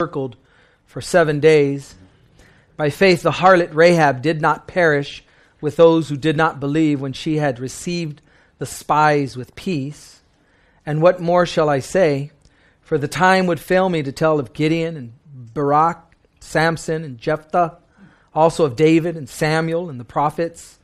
circled for seven days. By faith, the harlot Rahab did not perish with those who did not believe when she had received the spies with peace. And what more shall I say? For the time would fail me to tell of Gideon and Barak, Samson and Jephthah, also of David and Samuel and the prophets,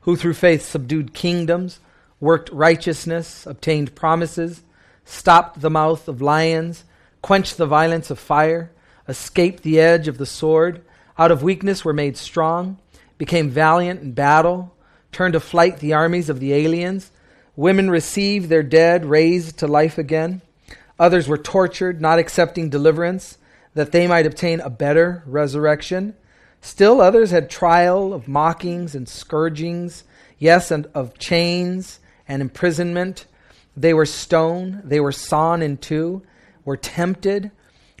who through faith subdued kingdoms, worked righteousness, obtained promises, stopped the mouth of lions, quenched the violence of fire, escaped the edge of the sword, out of weakness were made strong, became valiant in battle, turned to flight the armies of the aliens. Women received their dead raised to life again. Others were tortured, not accepting deliverance, that they might obtain a better resurrection. Still others had trial of mockings and scourgings, yes, and of chains and imprisonment. They were stoned, they were sawn in two, were tempted,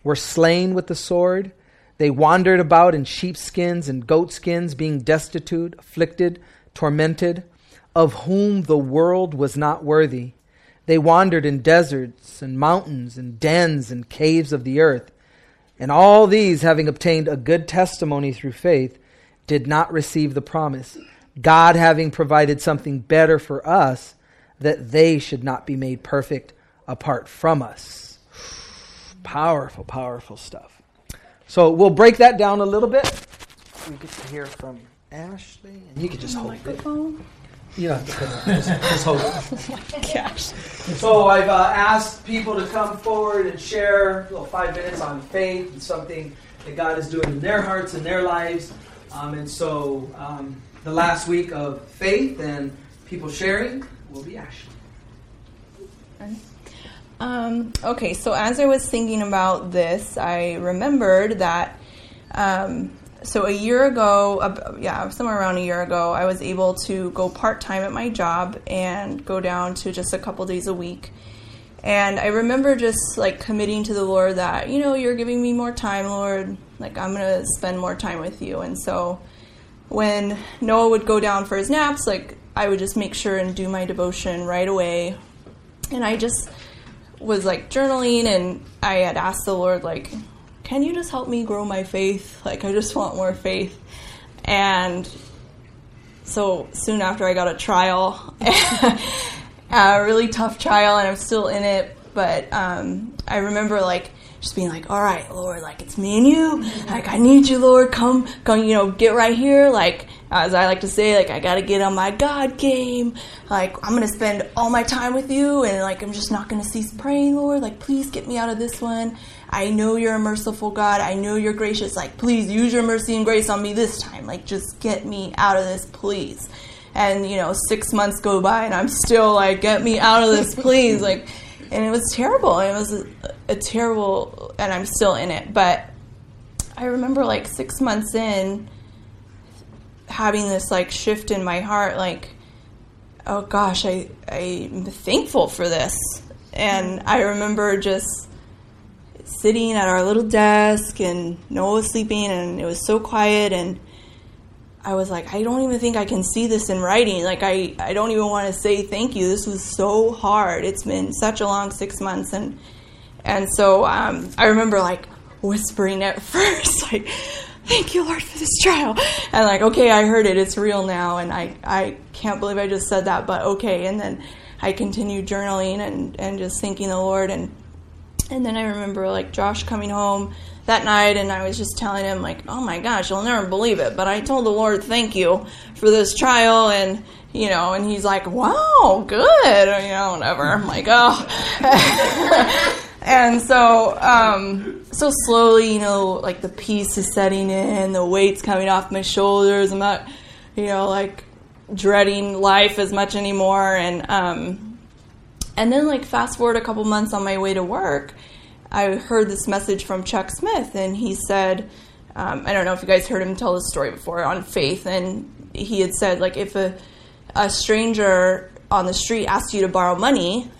were slain with the sword. They wandered about in sheepskins and goatskins, being destitute, afflicted, tormented, of whom the world was not worthy. They wandered in deserts and mountains and dens and caves of the earth. And all these, having obtained a good testimony through faith, did not receive the promise. God having provided something better for us, that they should not be made perfect apart from us. Powerful, powerful stuff. So we'll break that down a little bit. We get to hear from Ashley, and you can just hold microphone. it. You don't have to put it. Just, just hold it. Oh gosh. So I've uh, asked people to come forward and share a little five minutes on faith and something that God is doing in their hearts and their lives. Um, and so um, the last week of faith and people sharing will be Ashley. Um, okay, so as I was thinking about this, I remembered that. Um, so a year ago, uh, yeah, somewhere around a year ago, I was able to go part time at my job and go down to just a couple days a week. And I remember just like committing to the Lord that, you know, you're giving me more time, Lord. Like, I'm going to spend more time with you. And so when Noah would go down for his naps, like, I would just make sure and do my devotion right away. And I just was like journaling and I had asked the Lord, like, can you just help me grow my faith? Like, I just want more faith. And so soon after, I got a trial, a really tough trial, and I'm still in it. But um, I remember, like, just being like, all right, Lord, like, it's me and you. Like, I need you, Lord. Come, come, you know, get right here. Like, as I like to say, like, I got to get on my God game. Like, I'm to spend all my time with you, and, like, I'm just not to cease praying, Lord. Like, please get me out of this one. I know you're a merciful God. I know you're gracious. Like, please use your mercy and grace on me this time. Like, just get me out of this, please. And, you know, six months go by and I'm still like, get me out of this, please. Like, and it was terrible. It was a, a terrible, and I'm still in it. But I remember like six months in having this like shift in my heart, like, oh gosh, I, I'm thankful for this. And I remember just sitting at our little desk and Noah was sleeping and it was so quiet and I was like, I don't even think I can see this in writing. Like I, I don't even want to say thank you. This was so hard. It's been such a long six months and and so um, I remember like whispering at first, like, thank you, Lord, for this trial. And like, okay, I heard it. It's real now. And I, I can't believe I just said that, but okay. And then I continued journaling and, and just thanking the Lord and and then I remember like Josh coming home that night and I was just telling him like, "Oh my gosh, you'll never believe it, but I told the Lord thank you for this trial and you know, and he's like, "Wow, good." Or, you know, whatever. I'm like, "Oh." and so um so slowly, you know, like the peace is setting in, the weight's coming off my shoulders. I'm not, you know, like dreading life as much anymore and um and then, like, fast forward a couple months on my way to work, I heard this message from Chuck Smith, and he said, um, I don't know if you guys heard him tell this story before on faith, and he had said, like, if a, a stranger on the street asks you to borrow money,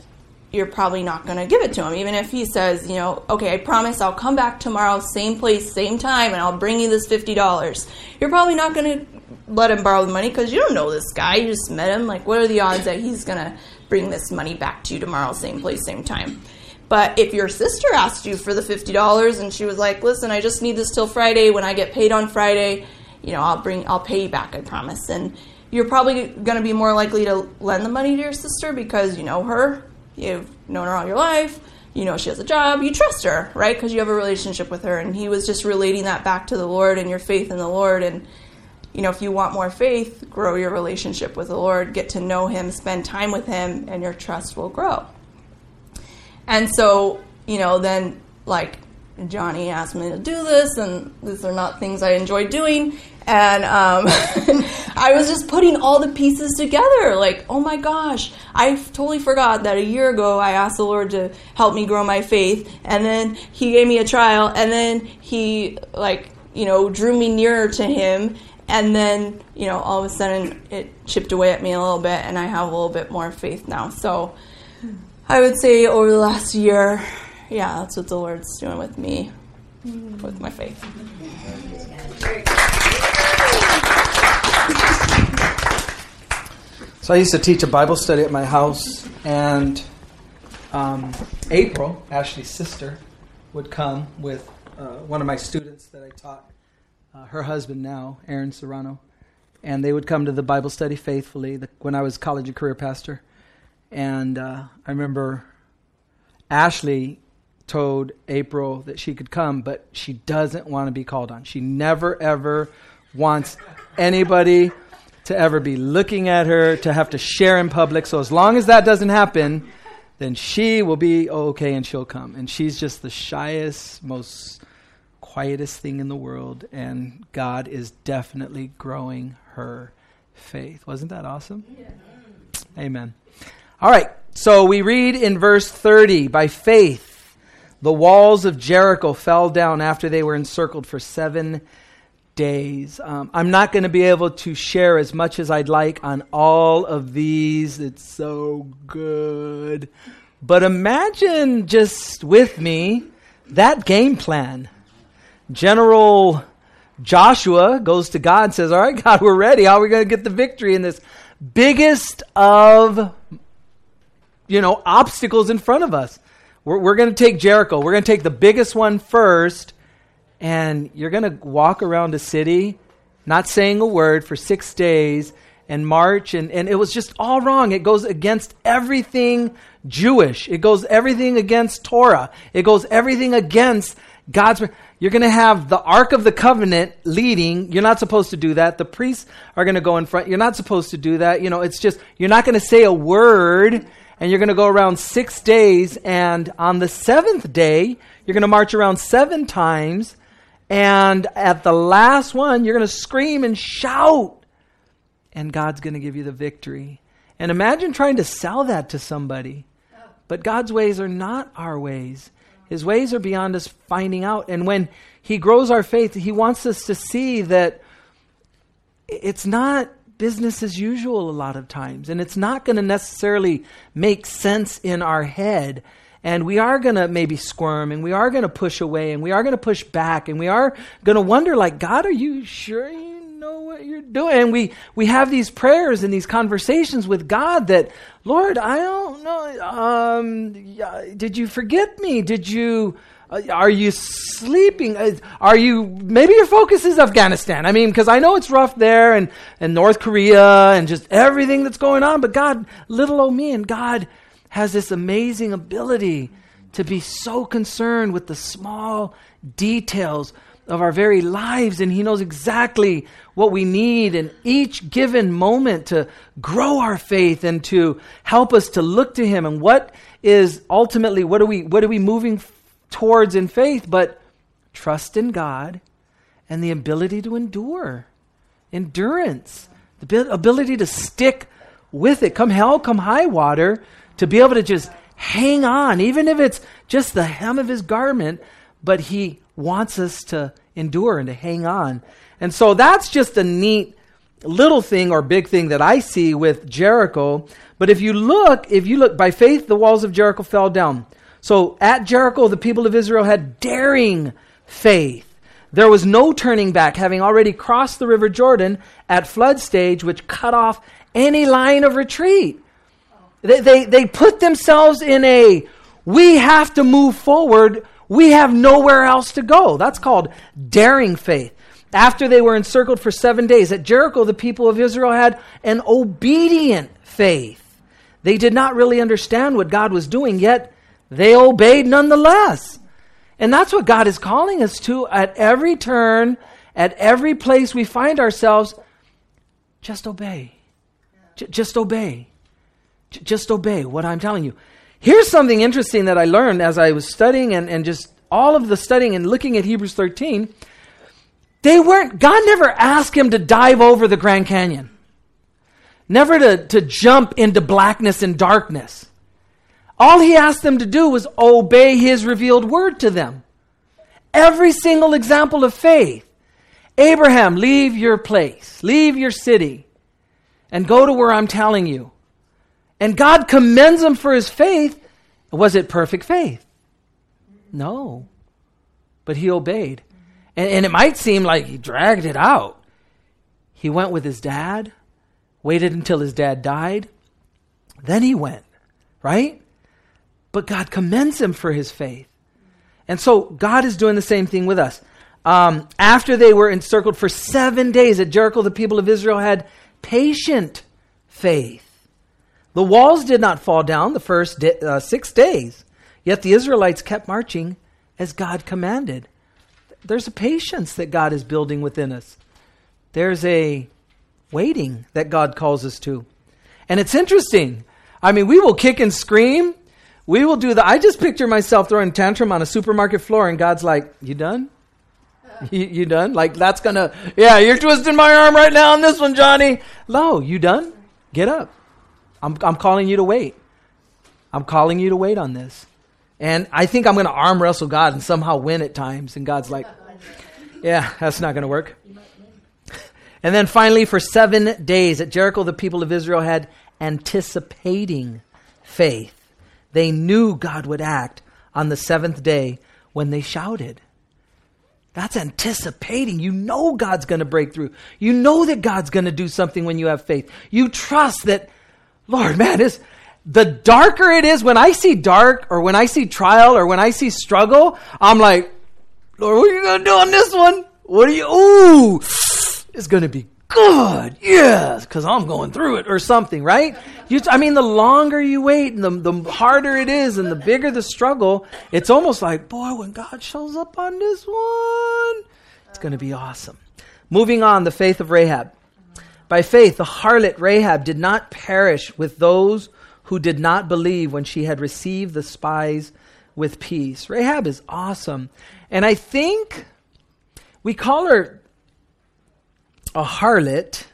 you're probably not going to give it to him. Even if he says, you know, okay, I promise I'll come back tomorrow, same place, same time, and I'll bring you this $50. You're probably not going to let him borrow the money because you don't know this guy. You just met him. Like, what are the odds that he's going to bring this money back to you tomorrow, same place, same time. But if your sister asked you for the $50 and she was like, listen, I just need this till Friday. When I get paid on Friday, you know, I'll bring, I'll pay you back, I promise. And you're probably going to be more likely to lend the money to your sister because you know her, you've known her all your life, you know she has a job, you trust her, right? Because you have a relationship with her. And he was just relating that back to the Lord and your faith in the Lord. And, you know, if you want more faith, grow your relationship with the Lord, get to know him, spend time with him, and your trust will grow. And so, you know, then like Johnny asked me to do this, and these are not things I enjoy doing. And um, I was just putting all the pieces together. Like, oh my gosh, I totally forgot that a year ago I asked the Lord to help me grow my faith, and then He gave me a trial, and then He like you know drew me nearer to Him, and then you know all of a sudden it chipped away at me a little bit, and I have a little bit more faith now. So I would say over the last year, yeah, that's what the Lord's doing with me, with my faith. So I used to teach a Bible study at my house, and um, April, Ashley's sister, would come with uh, one of my students that I taught, uh, her husband now, Aaron Serrano, and they would come to the Bible study faithfully the, when I was college and career pastor. And uh, I remember Ashley told April that she could come, but she doesn't want to be called on. She never, ever wants anybody to ever be looking at her, to have to share in public. So as long as that doesn't happen, then she will be okay and she'll come. And she's just the shyest, most quietest thing in the world. And God is definitely growing her faith. Wasn't that awesome? Yeah. Amen. All right. So we read in verse 30 by faith, the walls of Jericho fell down after they were encircled for seven days. Um, I'm not going to be able to share as much as I'd like on all of these. It's so good. But imagine just with me that game plan. General Joshua goes to God and says, All right, God, we're ready. How are we going to get the victory in this biggest of you know obstacles in front of us? We're, we're going to take Jericho. We're going to take the biggest one first and you're going to walk around a city not saying a word for six days and march. And, and it was just all wrong. It goes against everything jewish. It goes everything against torah. It goes everything against god's you're going to have the ark of the covenant leading. You're not supposed to do that. The priests are going to go in front. You're not supposed to do that. You know it's just you're not going to say a word and you're going to go around six days. And on the seventh day you're going to march around seven times and at the last one, you're going to scream and shout. And God's going to give you the victory. And imagine trying to sell that to somebody. But God's ways are not our ways. His ways are beyond us finding out. And when He grows our faith, He wants us to see that it's not business as usual a lot of times. And it's not going to necessarily make sense in our head and we are going to maybe squirm and we are going to push away and we are going to push back and we are going to wonder like god are you sure you know what you're doing and we we have these prayers and these conversations with god that lord i don't know um did you forget me did you uh, are you sleeping? Are you, maybe your focus is Afghanistan. I mean, because I know it's rough there and, and North Korea and just everything that's going on, but God, little old me, and God, has this amazing ability to be so concerned with the small details of our very lives, and He knows exactly what we need in each given moment to grow our faith and to help us to look to Him. And what is ultimately what are we what are we moving towards in faith? But trust in God and the ability to endure, endurance, the ability to stick with it, come hell, come high water to be able to just hang on, even if it's just the hem of his garment, but he wants us to endure and to hang on. And so that's just a neat little thing or big thing that I see with Jericho. But if you look, if you look by faith, the walls of Jericho fell down. So at Jericho, the people of Israel had daring faith. There was no turning back, having already crossed the river Jordan at flood stage, which cut off any line of retreat. They, they, they put themselves in a we have to move forward. We have nowhere else to go. That's called daring faith. After they were encircled for seven days at Jericho, the people of Israel had an obedient faith. They did not really understand what God was doing, yet they obeyed nonetheless. And that's what God is calling us to at every turn, at every place we find ourselves. Just obey. J- just obey. Just obey what I'm telling you. Here's something interesting that I learned as I was studying and, and just all of the studying and looking at Hebrews 13. They weren't, God never asked him to dive over the Grand Canyon, never to, to jump into blackness and darkness. All he asked them to do was obey his revealed word to them. Every single example of faith. Abraham, leave your place, leave your city, and go to where I'm telling you. And God commends him for his faith. Was it perfect faith? No. But he obeyed. And, and, it might seem like he dragged it out. He went with his dad, waited until his dad died, then he went, right? But God commends him for his faith. And so God is doing the same thing with us. Um, after they were encircled for seven days at Jericho, the people of Israel had patient faith. The walls did not fall down the first di- uh, six days, yet the Israelites kept marching as God commanded. There's a patience that God is building within us. There's a waiting that God calls us to. And it's interesting. I mean, we will kick and scream. We will do the. I just picture myself throwing tantrum on a supermarket floor, and God's like, "You done? You, you done? Like that's gonna? Yeah, you're twisting my arm right now on this one, Johnny. Lo, you done? Get up. I'm I'm calling you to wait. I'm calling you to wait on this. And I think I'm going to arm wrestle God and somehow win at times. And God's like, yeah, that's not going to work. And then finally, for seven days at Jericho, the people of Israel had anticipating faith. They knew God would act on the seventh day when they shouted. That's anticipating. You know God's going to break through. You know that God's going to do something when you have faith. You trust that, Lord, man, is the darker it is, when I see dark or when I see trial or when I see struggle, I'm like, Lord, what are you to do on this one? What are you, ooh, it's to be good. Yes, because I'm going through it or something, right? You, I mean, the longer you wait and the, the harder it is and the bigger the struggle, it's almost like, boy, when God shows up on this one, it's to be awesome. Moving on, the faith of Rahab. By faith, the harlot Rahab did not perish with those who did not believe when she had received the spies with peace. Rahab is awesome. And I think we call her a harlot.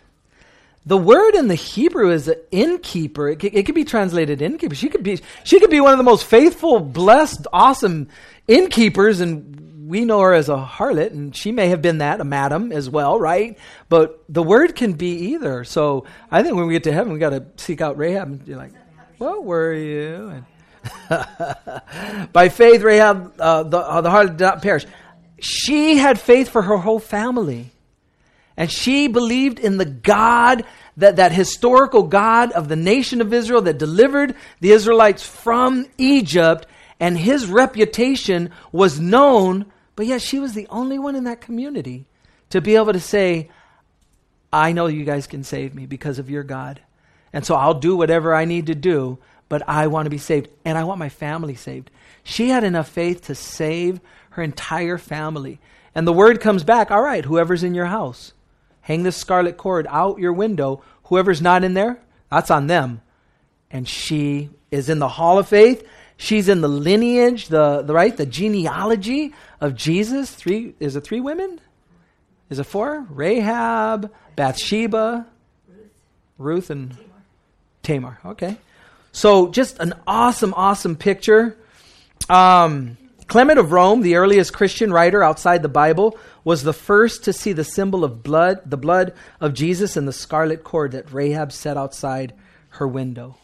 The word in the Hebrew is an innkeeper. It, it could be translated innkeeper. She could be she could be one of the most faithful, blessed, awesome innkeepers, and we know her as a harlot, and she may have been that, a madam as well, right? But the word can be either. So I think when we get to heaven, we got to seek out Rahab and be like, "What were you?" And By faith, Rahab, uh, the, uh, the harlot did not perish. She had faith for her whole family. And she believed in the God, that, that historical God of the nation of Israel that delivered the Israelites from Egypt, and his reputation was known, but yet she was the only one in that community to be able to say, I know you guys can save me because of your God. And so I'll do whatever I need to do, but I want to be saved. And I want my family saved. She had enough faith to save her entire family. And the word comes back all right, whoever's in your house, hang this scarlet cord out your window. Whoever's not in there, that's on them. And she is in the hall of faith. She's in the lineage, the, the right, the genealogy of Jesus. Three is it three women? Is it four? Rahab, Bathsheba, Ruth, and Tamar. Okay. So just an awesome, awesome picture. Um, Clement of Rome, the earliest Christian writer outside the Bible, was the first to see the symbol of blood, the blood of Jesus in the scarlet cord that Rahab set outside her window.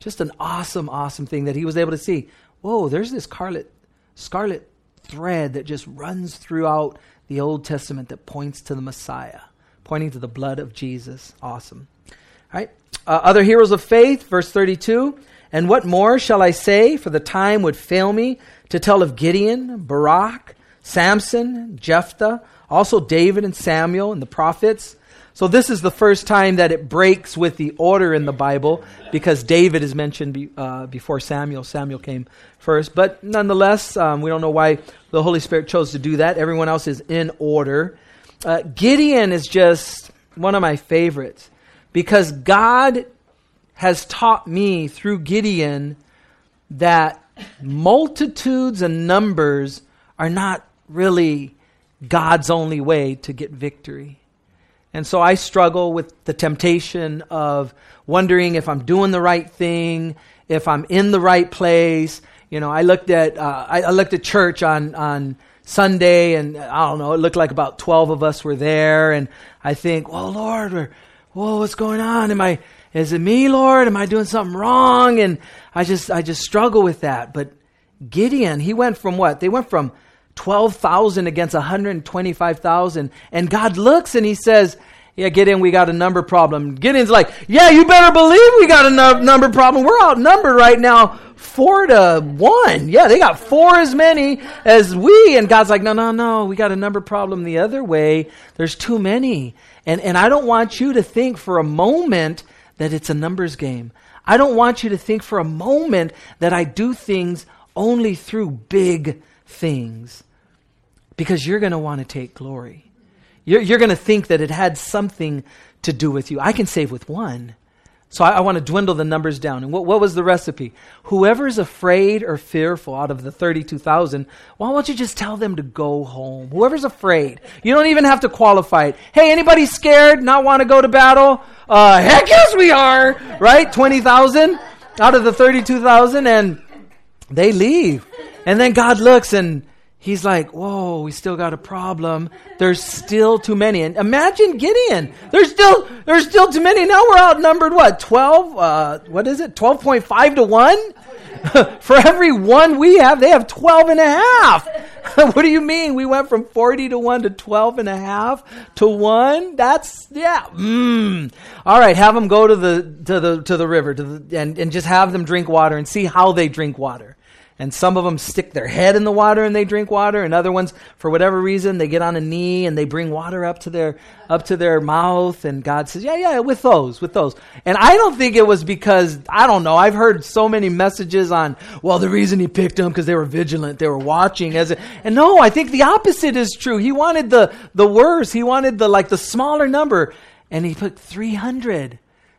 Just an awesome, awesome thing that he was able to see. Whoa, there's this scarlet, scarlet thread that just runs throughout the Old Testament that points to the Messiah, pointing to the blood of Jesus. Awesome. All right. Uh, other heroes of faith, verse 32. And what more shall I say? For the time would fail me to tell of Gideon, Barak, Samson, Jephthah, also David and Samuel and the prophets. So this is the first time that it breaks with the order in the Bible because David is mentioned be, uh, before Samuel. Samuel came first. But nonetheless, um, we don't know why the Holy Spirit chose to do that. Everyone else is in order. Uh, Gideon is just one of my favorites because God has taught me through Gideon that multitudes and numbers are not really God's only way to get victory. And so I struggle with the temptation of wondering if I'm doing the right thing, if I'm in the right place. You know, I looked at uh, I, I, looked at church on on Sunday, and I don't know, it looked like about twelve of us were there, and I think, well, Lord, we're, whoa, what's going on? Am I is it me, Lord? Am I doing something wrong? And I just, I just struggle with that. But Gideon, he went from what? They went from 12,000 against 125,000. And God looks and he says, yeah, Gideon, we got a number problem. Gideon's like, yeah, you better believe we got a number problem. We're outnumbered right now, four to one. Yeah, they got four as many as we. And God's like, no, no, no, we got a number problem the other way. There's too many. And, and I don't want you to think for a moment that it's a numbers game. I don't want you to think for a moment that I do things only through big things because you're going to want to take glory. You're, you're going to think that it had something to do with you. I can save with one. So I, I want to dwindle the numbers down. And what, what was the recipe? Whoever is afraid or fearful out of the 32,000, why don't you just tell them to go home? Whoever's afraid. You don't even have to qualify it. Hey, anybody scared, not want to go to battle? Uh, heck yes we are! Right? 20,000 out of the 32,000 and they leave. And then God looks and he's like, whoa, we still got a problem. There's still too many. And imagine Gideon. There's still, there's still too many. Now we're outnumbered, what, 12? Uh, what is it? 12.5 to 1? For every one we have, they have 12 and a half. what do you mean? We went from 40 to 1 to 12 and a half to 1? That's, yeah. Mm. All right, have them go to the, to the, to the river to the, and, and just have them drink water and see how they drink water and some of them stick their head in the water and they drink water and other ones for whatever reason they get on a knee and they bring water up to their up to their mouth and god says yeah yeah with those with those. And i don't think it was because i don't know i've heard so many messages on well the reason he picked them because they were vigilant they were watching as and no i think the opposite is true. He wanted the the worst. He wanted the like the smaller number and he put 300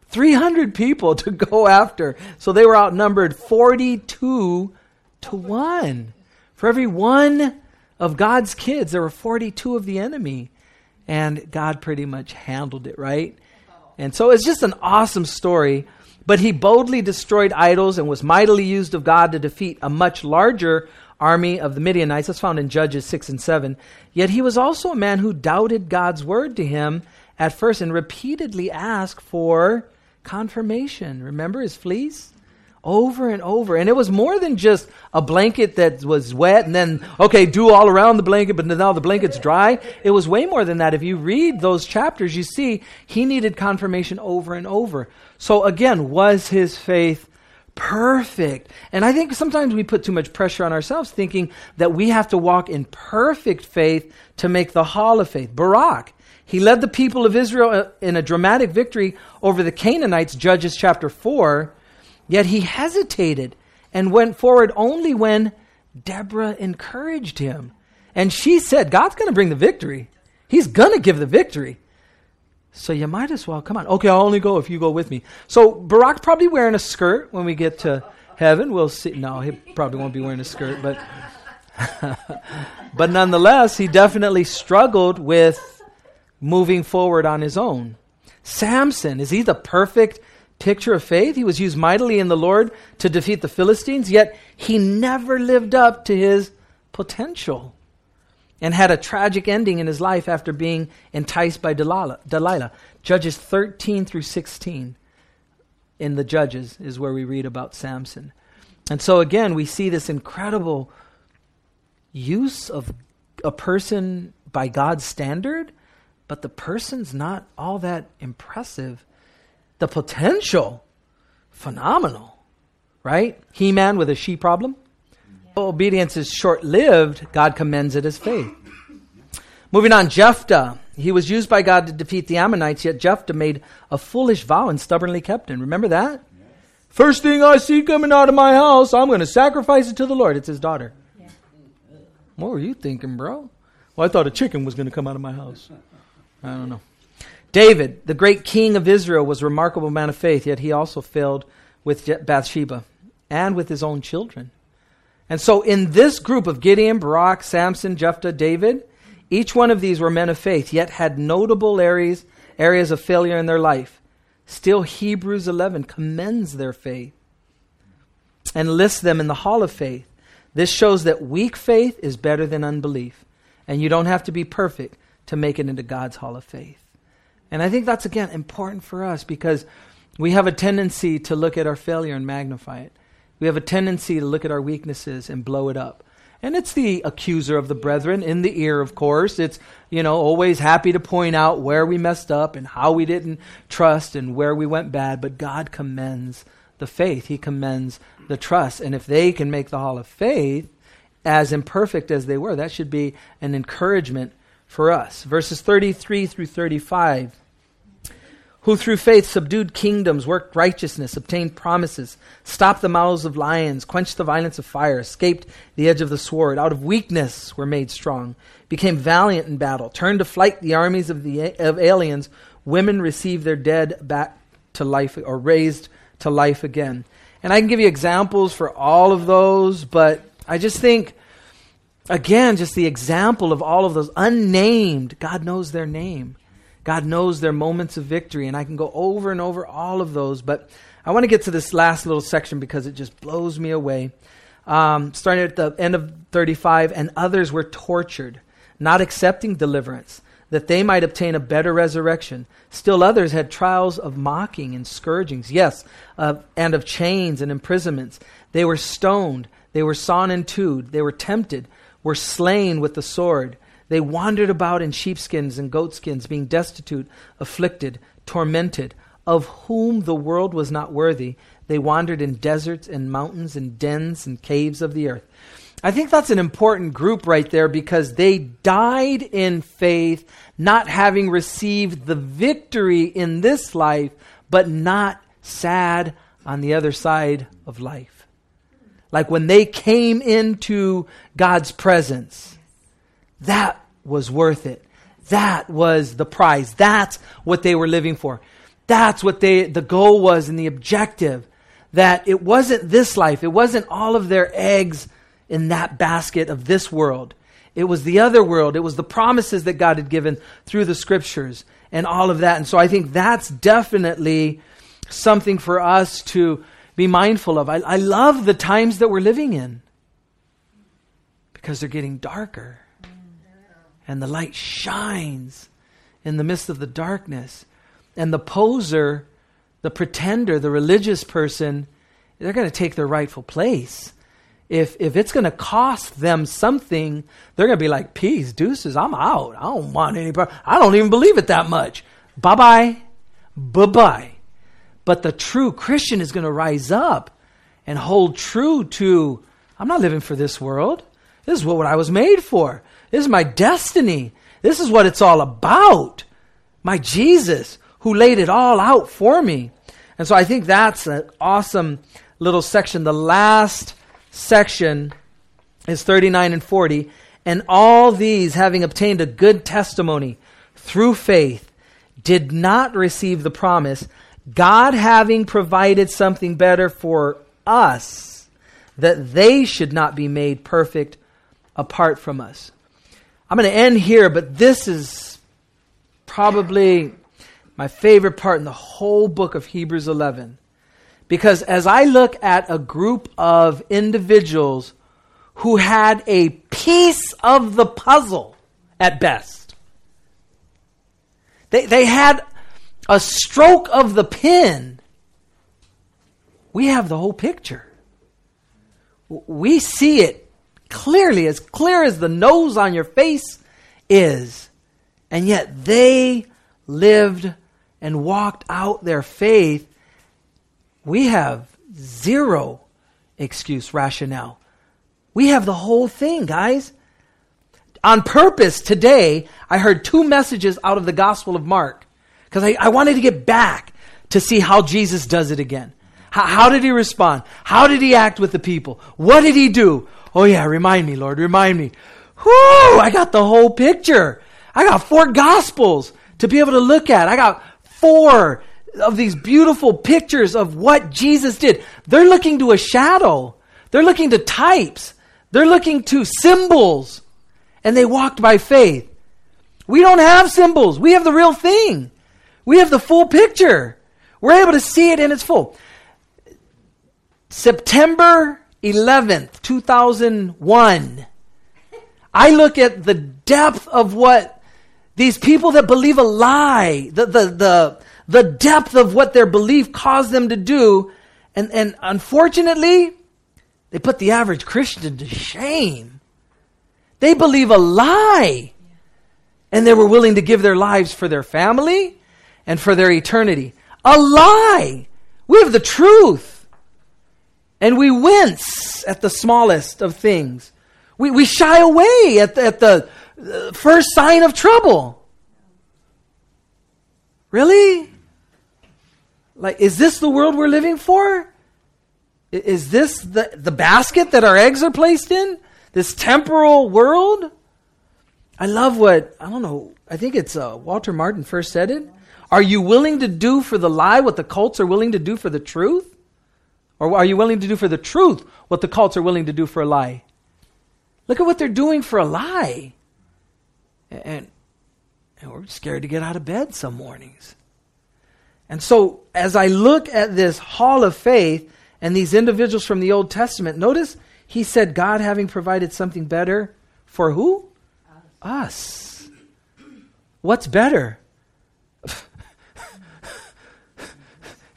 300 people to go after. So they were outnumbered 42 to one. For every one of God's kids, there were 42 of the enemy. And God pretty much handled it, right? And so it's just an awesome story. But he boldly destroyed idols and was mightily used of God to defeat a much larger army of the Midianites. That's found in Judges 6 and 7. Yet he was also a man who doubted God's word to him at first and repeatedly asked for confirmation. Remember his fleece? Over and over. And it was more than just a blanket that was wet and then, okay, do all around the blanket, but now the blanket's dry. It was way more than that. If you read those chapters, you see he needed confirmation over and over. So again, was his faith perfect? And I think sometimes we put too much pressure on ourselves thinking that we have to walk in perfect faith to make the hall of faith. Barak. He led the people of Israel uh, in a dramatic victory over the Canaanites, Judges chapter 4. Yet he hesitated and went forward only when Deborah encouraged him. And she said, God's going to bring the victory. He's going to give the victory. So you might as well come on. Okay, I'll only go if you go with me. So Barak probably wearing a skirt when we get to heaven. We'll see. No, he probably won't be wearing a skirt, but but nonetheless, he definitely struggled with moving forward on his own. Samson, is he the perfect picture of faith. He was used mightily in the Lord to defeat the Philistines, yet he never lived up to his potential and had a tragic ending in his life after being enticed by Delilah. Delilah. Judges 13 through 16 in the Judges is where we read about Samson. And so again, we see this incredible use of a person by God's standard, but the person's not all that impressive the potential, phenomenal. right? He Man with a she problem. Obedience is short lived, God commends it as faith. Moving on, Jephthah. He was used by God to defeat the Ammonites, yet Jephthah made a foolish vow and stubbornly kept it. Remember that? First thing I see coming out of my house, I'm going to sacrifice it to the Lord. It's his daughter. Yeah. What were you thinking, bro? Well, I thought a chicken was going to come out of my house. I don't know. David, the great king of Israel, was a remarkable man of faith, yet he also failed with Bathsheba and with his own children. And so, in this group of Gideon, Barak, Samson, Jephthah, David, each one of these were men of faith, yet had notable areas, areas of failure in their life. Still, Hebrews 11 commends their faith and lists them in the hall of faith. This shows that weak faith is better than unbelief. And you don't have to be perfect to make it into God's hall of faith. And I think that's, again, important for us because we have a tendency to look at our failure and magnify it. We have a tendency to look at our weaknesses and blow it up. And it's the accuser of the brethren in the ear, of course. It's, you know, always happy to point out where we messed up and how we didn't trust and where we went bad. But God commends the faith, He commends the trust. And if they can make the hall of faith, as imperfect as they were, that should be an encouragement for us. Verses 33 through 35 who through faith subdued kingdoms, worked righteousness, obtained promises, stopped the mouths of lions, quenched the violence of fire, escaped the edge of the sword, out of weakness were made strong, became valiant in battle, turned to flight the armies of, the, of aliens, women received their dead back to life or raised to life again. And I can give you examples for all of those, but I just think, again, just the example of all of those unnamed, God knows their name God knows their moments of victory, and I can go over and over all of those. But I want to get to this last little section because it just blows me away. Um, starting at the end of 35, and others were tortured, not accepting deliverance, that they might obtain a better resurrection. Still others had trials of mocking and scourgings, yes, and of chains and imprisonments. They were stoned, they were sawn in two, they were tempted, were slain with the sword. They wandered about in sheepskins and goatskins, being destitute, afflicted, tormented, of whom the world was not worthy. They wandered in deserts and mountains and dens and caves of the earth. I think that's an important group right there because they died in faith, not having received the victory in this life, but not sad on the other side of life. Like when they came into God's presence, that was worth it. That was the prize. That's what they were living for. That's what they, the goal was and the objective. That it wasn't this life. It wasn't all of their eggs in that basket of this world. It was the other world. It was the promises that God had given through the scriptures and all of that. And so I think that's definitely something for us to be mindful of. I, I love the times that we're living in because they're getting darker and the light shines in the midst of the darkness. And the poser, the pretender, the religious person, they're going to take their rightful place. If, if it's going to cost them something, they're going to be like, peace, deuces, I'm out. I don't want any part. I don't even believe it that much. Bye bye. Bye bye. But the true Christian is going to rise up and hold true to, I'm not living for this world. This is what I was made for. This is my destiny. This is what it's all about. My Jesus, who laid it all out for me. And so I think that's an awesome little section. The last section is 39 and 40. And all these, having obtained a good testimony through faith, did not receive the promise, God having provided something better for us, that they should not be made perfect apart from us. I'm going to end here, but this is probably my favorite part in the whole book of Hebrews 11. Because as I look at a group of individuals who had a piece of the puzzle at best, they, they had a stroke of the pen, we have the whole picture. We see it clearly, as clear as the nose on your face is. And yet they lived and walked out their faith. We have zero excuse, rationale. We have the whole thing, guys. On purpose, today, I heard two messages out of the Gospel of Mark because I, I, wanted to get back to see how Jesus does it again. How, how did he respond? How did he act with the people? What did he do? Oh, yeah, remind me, Lord, remind me. Whoo, I got the whole picture. I got four Gospels to be able to look at. I got four of these beautiful pictures of what Jesus did. They're looking to a shadow. They're looking to types. They're looking to symbols. And they walked by faith. We don't have symbols. We have the real thing. We have the full picture. We're able to see it in its full. September 11th, 2001. I look at the depth of what these people that believe a lie, the, the, the, the depth of what their belief caused them to do. And, and unfortunately, they put the average Christian to shame. They believe a lie. And they were willing to give their lives for their family and for their eternity. A lie. We have the truth. And we wince at the smallest of things. We, we shy away at the, at the first sign of trouble. Really? Like, is this the world we're living for? Is this the, the basket that our eggs are placed in? This temporal world? I love what, I don't know, I think it's uh, Walter Martin first said it. Are you willing to do for the lie what the cults are willing to do for the truth? Or are you willing to do for the truth what the cults are willing to do for a lie? Look at what they're doing for a lie. And, and we're scared to get out of bed some mornings. And so, as I look at this hall of faith and these individuals from the Old Testament, notice he said, God having provided something better for who? Us. Us. What's better?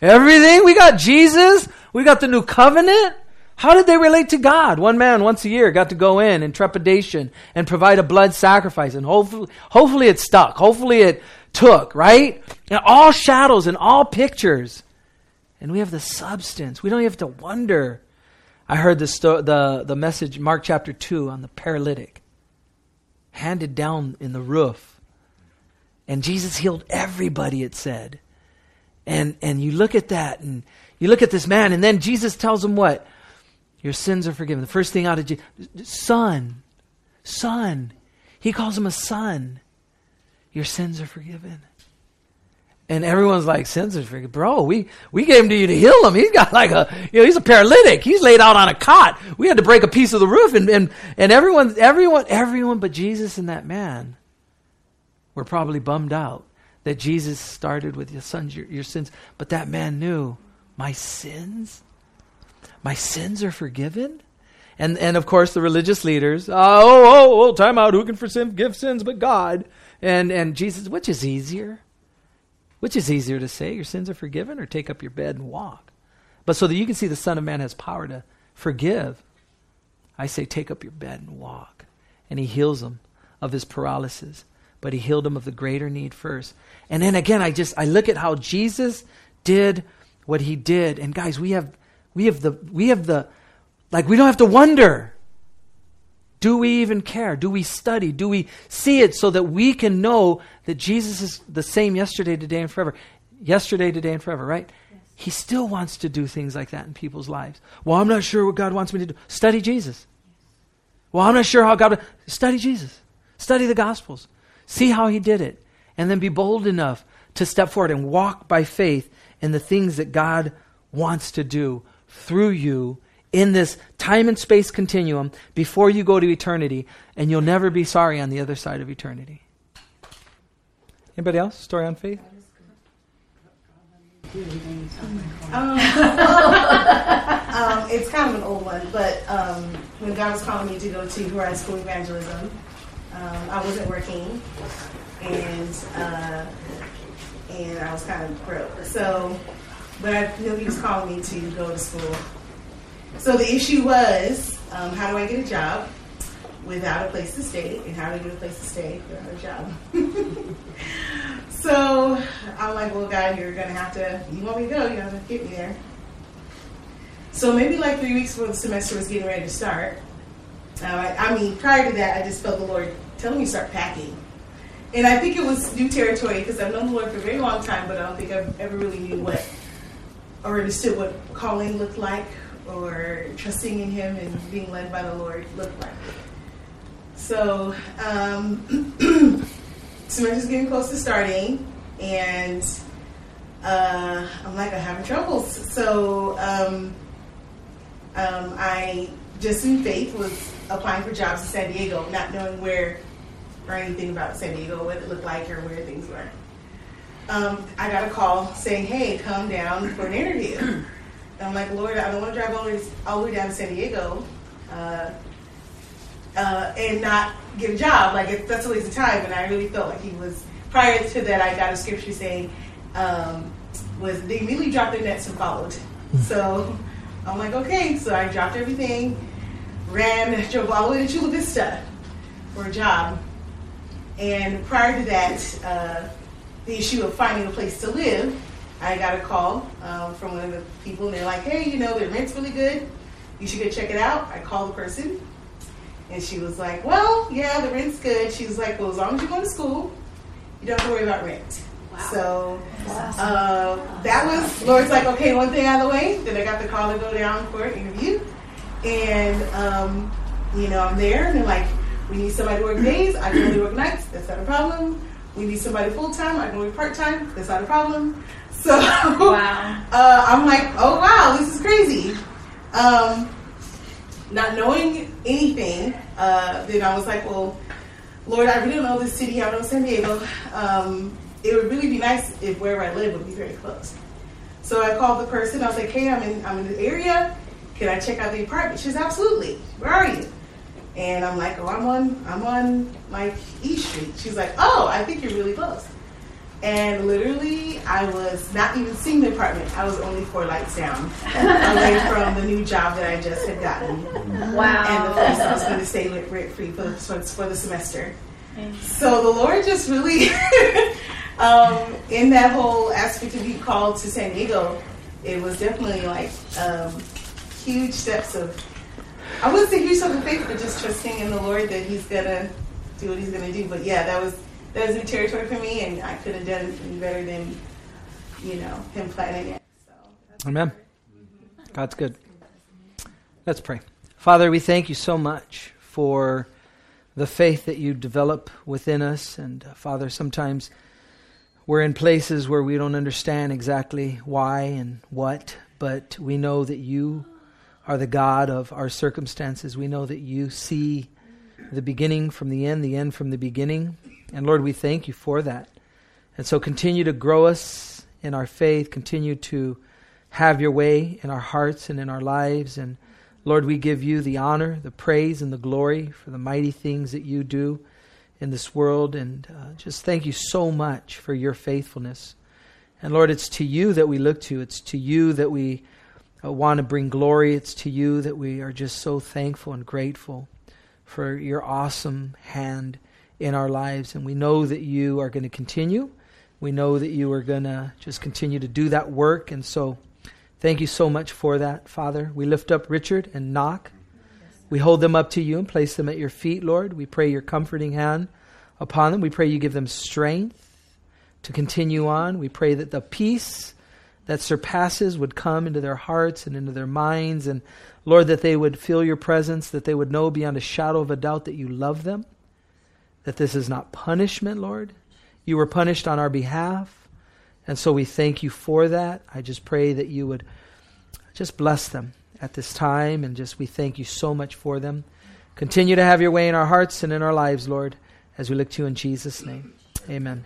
Everything? We got Jesus. We got the new covenant. How did they relate to God? One man once a year got to go in in trepidation and provide a blood sacrifice, and hopefully, hopefully it stuck. Hopefully it took, right? And all shadows and all pictures. And we have the substance. We don't have to wonder. I heard the, sto- the, the message, Mark chapter 2, on the paralytic, handed down in the roof. And Jesus healed everybody, it said. And, and you look at that, and you look at this man, and then Jesus tells him what? Your sins are forgiven. The first thing out of Jesus, son, son. He calls him a son. Your sins are forgiven. And everyone's like, sins are forgiven. Bro, we, we gave him to you to heal him. He's got like a, you know, he's a paralytic. He's laid out on a cot. We had to break a piece of the roof and, and, and everyone, everyone, everyone but Jesus and that man were probably bummed out that Jesus started with your sons, your, your sins. But that man knew, my sins? My sins are forgiven? And, and of course, the religious leaders, oh, oh, oh, oh time out. Who can forgive sins but God? And, and Jesus, which is easier? Which is easier to say, your sins are forgiven, or take up your bed and walk? But so that you can see the Son of Man has power to forgive, I say, take up your bed and walk. And he heals him of his paralysis. But he healed him of the greater need first. And then again, I just, I look at how Jesus did what he did. And guys, we have, we have the, we have the, like, we don't have to wonder. Do we even care? Do we study? Do we see it so that we can know that Jesus is the same yesterday, today, and forever? Yesterday, today, and forever, right? Yes. He still wants to do things like that in people's lives. Well, I'm not sure what God wants me to do. Study Jesus. Well, I'm not sure how God. Study Jesus. Study the Gospels. See how He did it. And then be bold enough to step forward and walk by faith in the things that God wants to do through you in this time and space continuum before you go to eternity, and you'll never be sorry on the other side of eternity. Anybody else? Story on faith? Um, it's kind of an old one, but um, when God was calling me to go to Horizon School Evangelism, um, I wasn't working, and uh, and I was kind of broke. So, but I knew He was calling me to go to school so the issue was, um, how do I get a job without a place to stay, and how do I get a place to stay without a job? so I'm like, well, God, you're gonna have to. You want me to go? You have to get me there. So maybe like three weeks before the semester was getting ready to start, uh, I mean, prior to that, I just felt the Lord telling me to start packing. And I think it was new territory because I've known the Lord for a very long time, but I don't think I've ever really knew what or understood what calling looked like or trusting in Him and being led by the Lord looked like. So, um, semester's getting close to starting, and uh, I'm like, I'm having troubles. So, um, um, I just in faith was applying for jobs in San Diego, not knowing where or anything about San Diego, what it looked like, or where things were. Um, I got a call saying, "Hey, come down for an interview." and I'm like, "Lord, I don't want to drive all the way, all the way down to San Diego uh, uh, and not get a job. Like it, that's a waste of time." And I really felt like he was. Prior to that, I got a scripture saying, um, "Was they immediately dropped their nets and followed." So I'm like, "Okay." So I dropped everything, ran, drove all the way to Chula Vista for a job. And prior to that, uh, the issue of finding a place to live, I got a call um, from one of the people, and they're like, "Hey, you know, the rent's really good. You should go check it out." I called the person, and she was like, "Well, yeah, the rent's good." She was like, "Well, as long as you go to school, you don't have to worry about rent." Wow. So uh, that was Lord's like, "Okay, one thing out of the way." Then I got the call to go down for an interview, and um, you know, I'm there, and they're like, "We need somebody to work days. I can only work nights. That's not a problem." We need somebody full time. I can work part time. That's not a problem. So Wow. uh, I'm like, oh wow, this is crazy. Um, not knowing anything, uh, then I was like, well, Lord, I really don't know this city. I don't know San Diego. Um, it would really be nice if wherever I live would be very close. So I called the person. I was like, hey, I'm in, I'm in the area. Can I check out the apartment? She says, absolutely. Where are you? And I'm like, oh, I'm on, I'm on like East Street. She's like, oh, I think you're really close. And literally, I was not even seeing the apartment. I was only four lights down away from the new job that I just had gotten, Wow. and the place I was going to stay rent free for, for, for the semester. So the Lord just really, um, in that whole aspect of being called to San Diego, it was definitely like um, huge steps of, I wouldn't say huge steps of faith, but just trusting in the Lord that He's gonna do what He's gonna do. But yeah, that was that was new territory for me, and I could have done any better than you know Him planning it. So Amen. God's good. Let's pray. Father, we thank you so much for the faith that you develop within us. And uh, Father, sometimes we're in places where we don't understand exactly why and what, but we know that you are the God of our circumstances. We know that you see the beginning from the end, the end from the beginning. And Lord, we thank you for that. And so continue to grow us in our faith, continue to have your way in our hearts and in our lives. And Lord, we give you the honor, the praise, and the glory for the mighty things that you do in this world. And uh, just thank you so much for your faithfulness. And Lord, it's to you that we look to, it's to you that we uh, want to bring glory, it's to you that we are just so thankful and grateful for your awesome hand in our lives. And we know that you are going to continue. We know that you are going to just continue to do that work. And so, thank you so much for that, Father. We lift up Richard and Knock. We hold them up to you and place them at your feet, Lord. We pray your comforting hand upon them. We pray you give them strength to continue on. We pray that the peace that surpasses would come into their hearts and into their minds. And Lord, that they would feel your presence, that they would know beyond a shadow of a doubt that you love them, that this is not punishment, Lord. You were punished on our behalf. And so we thank you for that. I just pray that you would just bless them at this time. And just we thank you so much for them. Continue to have your way in our hearts and in our lives, Lord, as we look to you in Jesus' name. Amen.